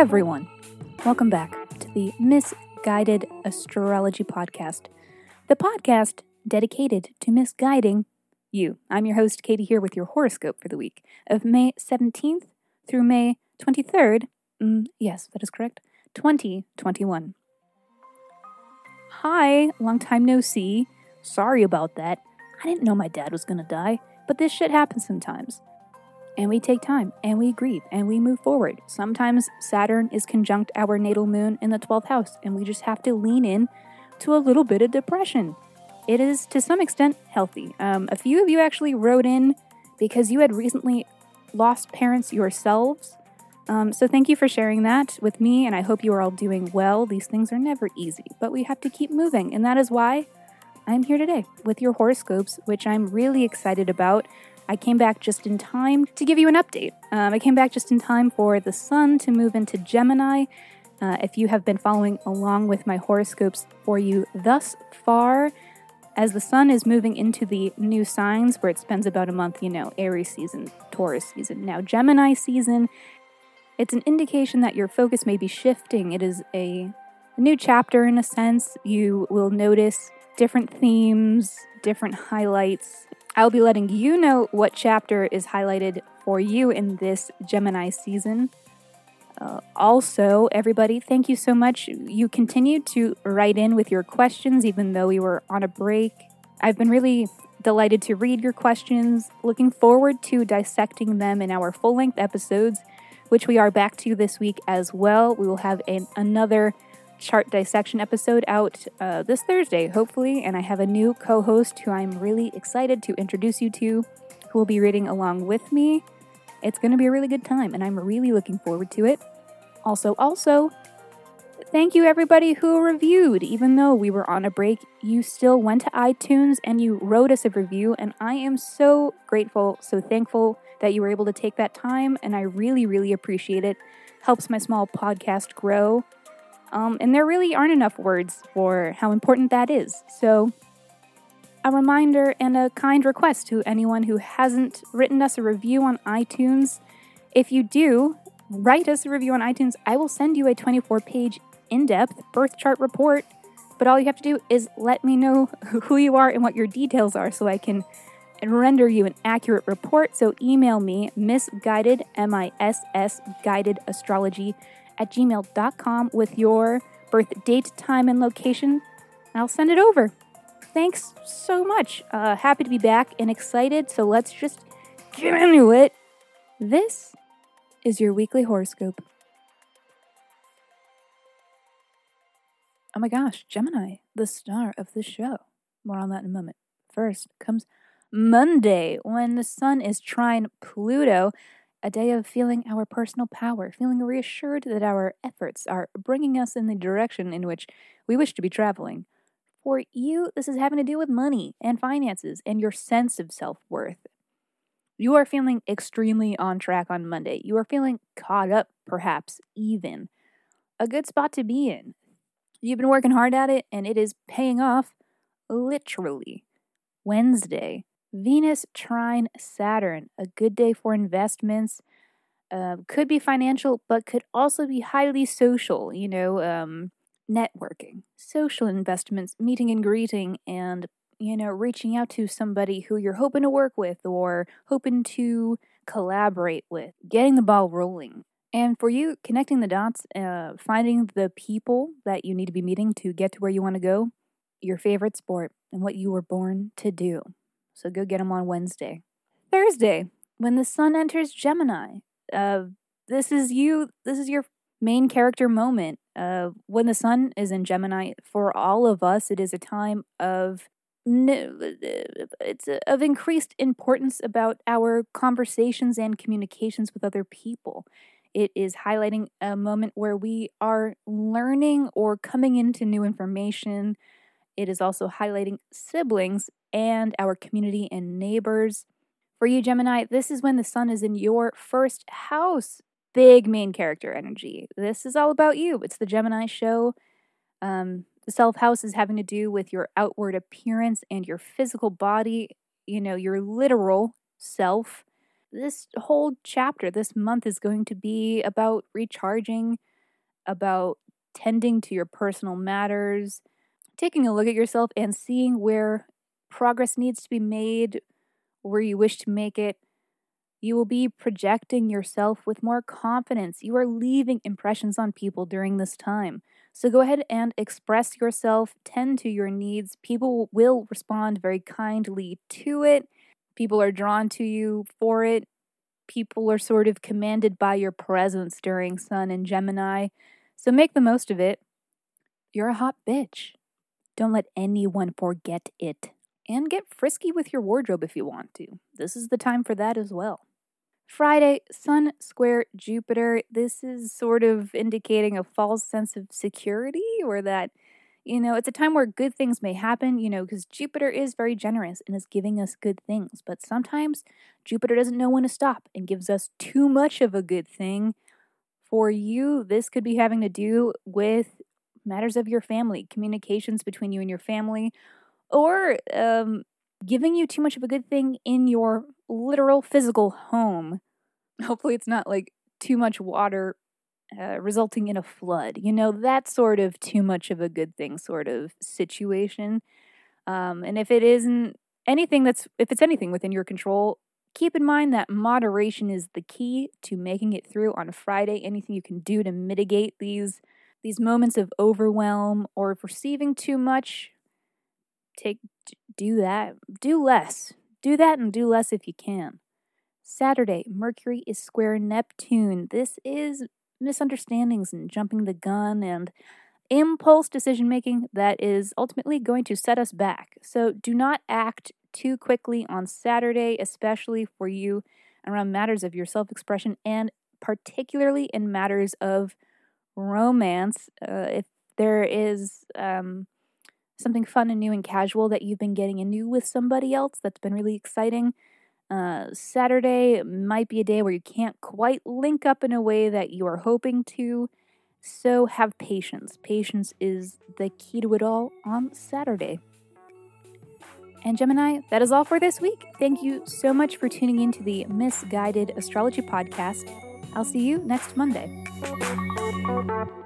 everyone. Welcome back to the Miss Guided Astrology Podcast, the podcast dedicated to misguiding you. I'm your host, Katie, here with your horoscope for the week of May 17th through May 23rd. Mm, yes, that is correct. 2021. Hi, long time no see. Sorry about that. I didn't know my dad was gonna die, but this shit happens sometimes. And we take time, and we grieve, and we move forward. Sometimes Saturn is conjunct our natal moon in the 12th house, and we just have to lean in to a little bit of depression. It is, to some extent, healthy. Um, a few of you actually wrote in because you had recently lost parents yourselves. Um, so, thank you for sharing that with me, and I hope you are all doing well. These things are never easy, but we have to keep moving, and that is why I'm here today with your horoscopes, which I'm really excited about. I came back just in time to give you an update. Um, I came back just in time for the sun to move into Gemini. Uh, if you have been following along with my horoscopes for you thus far, as the sun is moving into the new signs where it spends about a month, you know, Aries season, Taurus season, now Gemini season, it's an indication that your focus may be shifting. It is a, a new chapter in a sense. You will notice different themes, different highlights. I'll be letting you know what chapter is highlighted for you in this Gemini season. Uh, also, everybody, thank you so much. You continued to write in with your questions even though we were on a break. I've been really delighted to read your questions, looking forward to dissecting them in our full length episodes, which we are back to this week as well. We will have an, another chart dissection episode out uh, this Thursday, hopefully. And I have a new co host who I'm really excited to introduce you to, who will be reading along with me. It's going to be a really good time, and I'm really looking forward to it. Also, also, thank you everybody who reviewed. Even though we were on a break, you still went to iTunes and you wrote us a review, and I am so grateful, so thankful that you were able to take that time, and I really, really appreciate it. Helps my small podcast grow. Um, and there really aren't enough words for how important that is. So, a reminder and a kind request to anyone who hasn't written us a review on iTunes. If you do, write us a review on iTunes. I will send you a 24 page in depth birth chart report. But all you have to do is let me know who you are and what your details are so I can render you an accurate report. So email me, misguided, M I S S, guided astrology at gmail.com with your birth date, time, and location. I'll send it over. Thanks so much. Uh, happy to be back and excited. So let's just get into it. This is your weekly horoscope. Oh my gosh, Gemini, the star of the show. More on that in a moment. First comes Monday, when the sun is trine Pluto a day of feeling our personal power, feeling reassured that our efforts are bringing us in the direction in which we wish to be traveling. For you, this is having to do with money and finances and your sense of self worth. You are feeling extremely on track on Monday. You are feeling caught up, perhaps even. A good spot to be in. You've been working hard at it and it is paying off, literally. Wednesday, Venus trine Saturn, a good day for investments. Uh, could be financial, but could also be highly social, you know, um, networking, social investments, meeting and greeting, and, you know, reaching out to somebody who you're hoping to work with or hoping to collaborate with, getting the ball rolling. And for you, connecting the dots, uh, finding the people that you need to be meeting to get to where you want to go, your favorite sport, and what you were born to do. So go get them on Wednesday. Thursday, when the sun enters Gemini, uh, this is you, this is your main character moment. Uh, when the sun is in Gemini, for all of us, it is a time of it's of increased importance about our conversations and communications with other people. It is highlighting a moment where we are learning or coming into new information. It is also highlighting siblings and our community and neighbors. For you, Gemini, this is when the sun is in your first house. Big main character energy. This is all about you. It's the Gemini show. Um, the self house is having to do with your outward appearance and your physical body, you know, your literal self. This whole chapter, this month, is going to be about recharging, about tending to your personal matters, taking a look at yourself and seeing where progress needs to be made, where you wish to make it. You will be projecting yourself with more confidence. You are leaving impressions on people during this time. So go ahead and express yourself, tend to your needs. People will respond very kindly to it. People are drawn to you for it. People are sort of commanded by your presence during Sun and Gemini. So make the most of it. You're a hot bitch. Don't let anyone forget it. And get frisky with your wardrobe if you want to. This is the time for that as well. Friday, Sun square Jupiter. This is sort of indicating a false sense of security or that, you know, it's a time where good things may happen, you know, because Jupiter is very generous and is giving us good things. But sometimes Jupiter doesn't know when to stop and gives us too much of a good thing. For you, this could be having to do with matters of your family, communications between you and your family, or um, giving you too much of a good thing in your literal physical home. Hopefully, it's not like too much water uh, resulting in a flood. You know, that sort of too much of a good thing sort of situation. Um, and if it isn't anything that's, if it's anything within your control, keep in mind that moderation is the key to making it through on a Friday. Anything you can do to mitigate these these moments of overwhelm or if receiving too much, take do that. Do less. Do that and do less if you can. Saturday, Mercury is square Neptune. This is misunderstandings and jumping the gun and impulse decision making that is ultimately going to set us back. So do not act too quickly on Saturday, especially for you around matters of your self expression and particularly in matters of romance. Uh, if there is um, something fun and new and casual that you've been getting into with somebody else that's been really exciting. Uh, Saturday might be a day where you can't quite link up in a way that you are hoping to. So have patience. Patience is the key to it all on Saturday. And Gemini, that is all for this week. Thank you so much for tuning in to the Miss Guided Astrology Podcast. I'll see you next Monday. Thank you.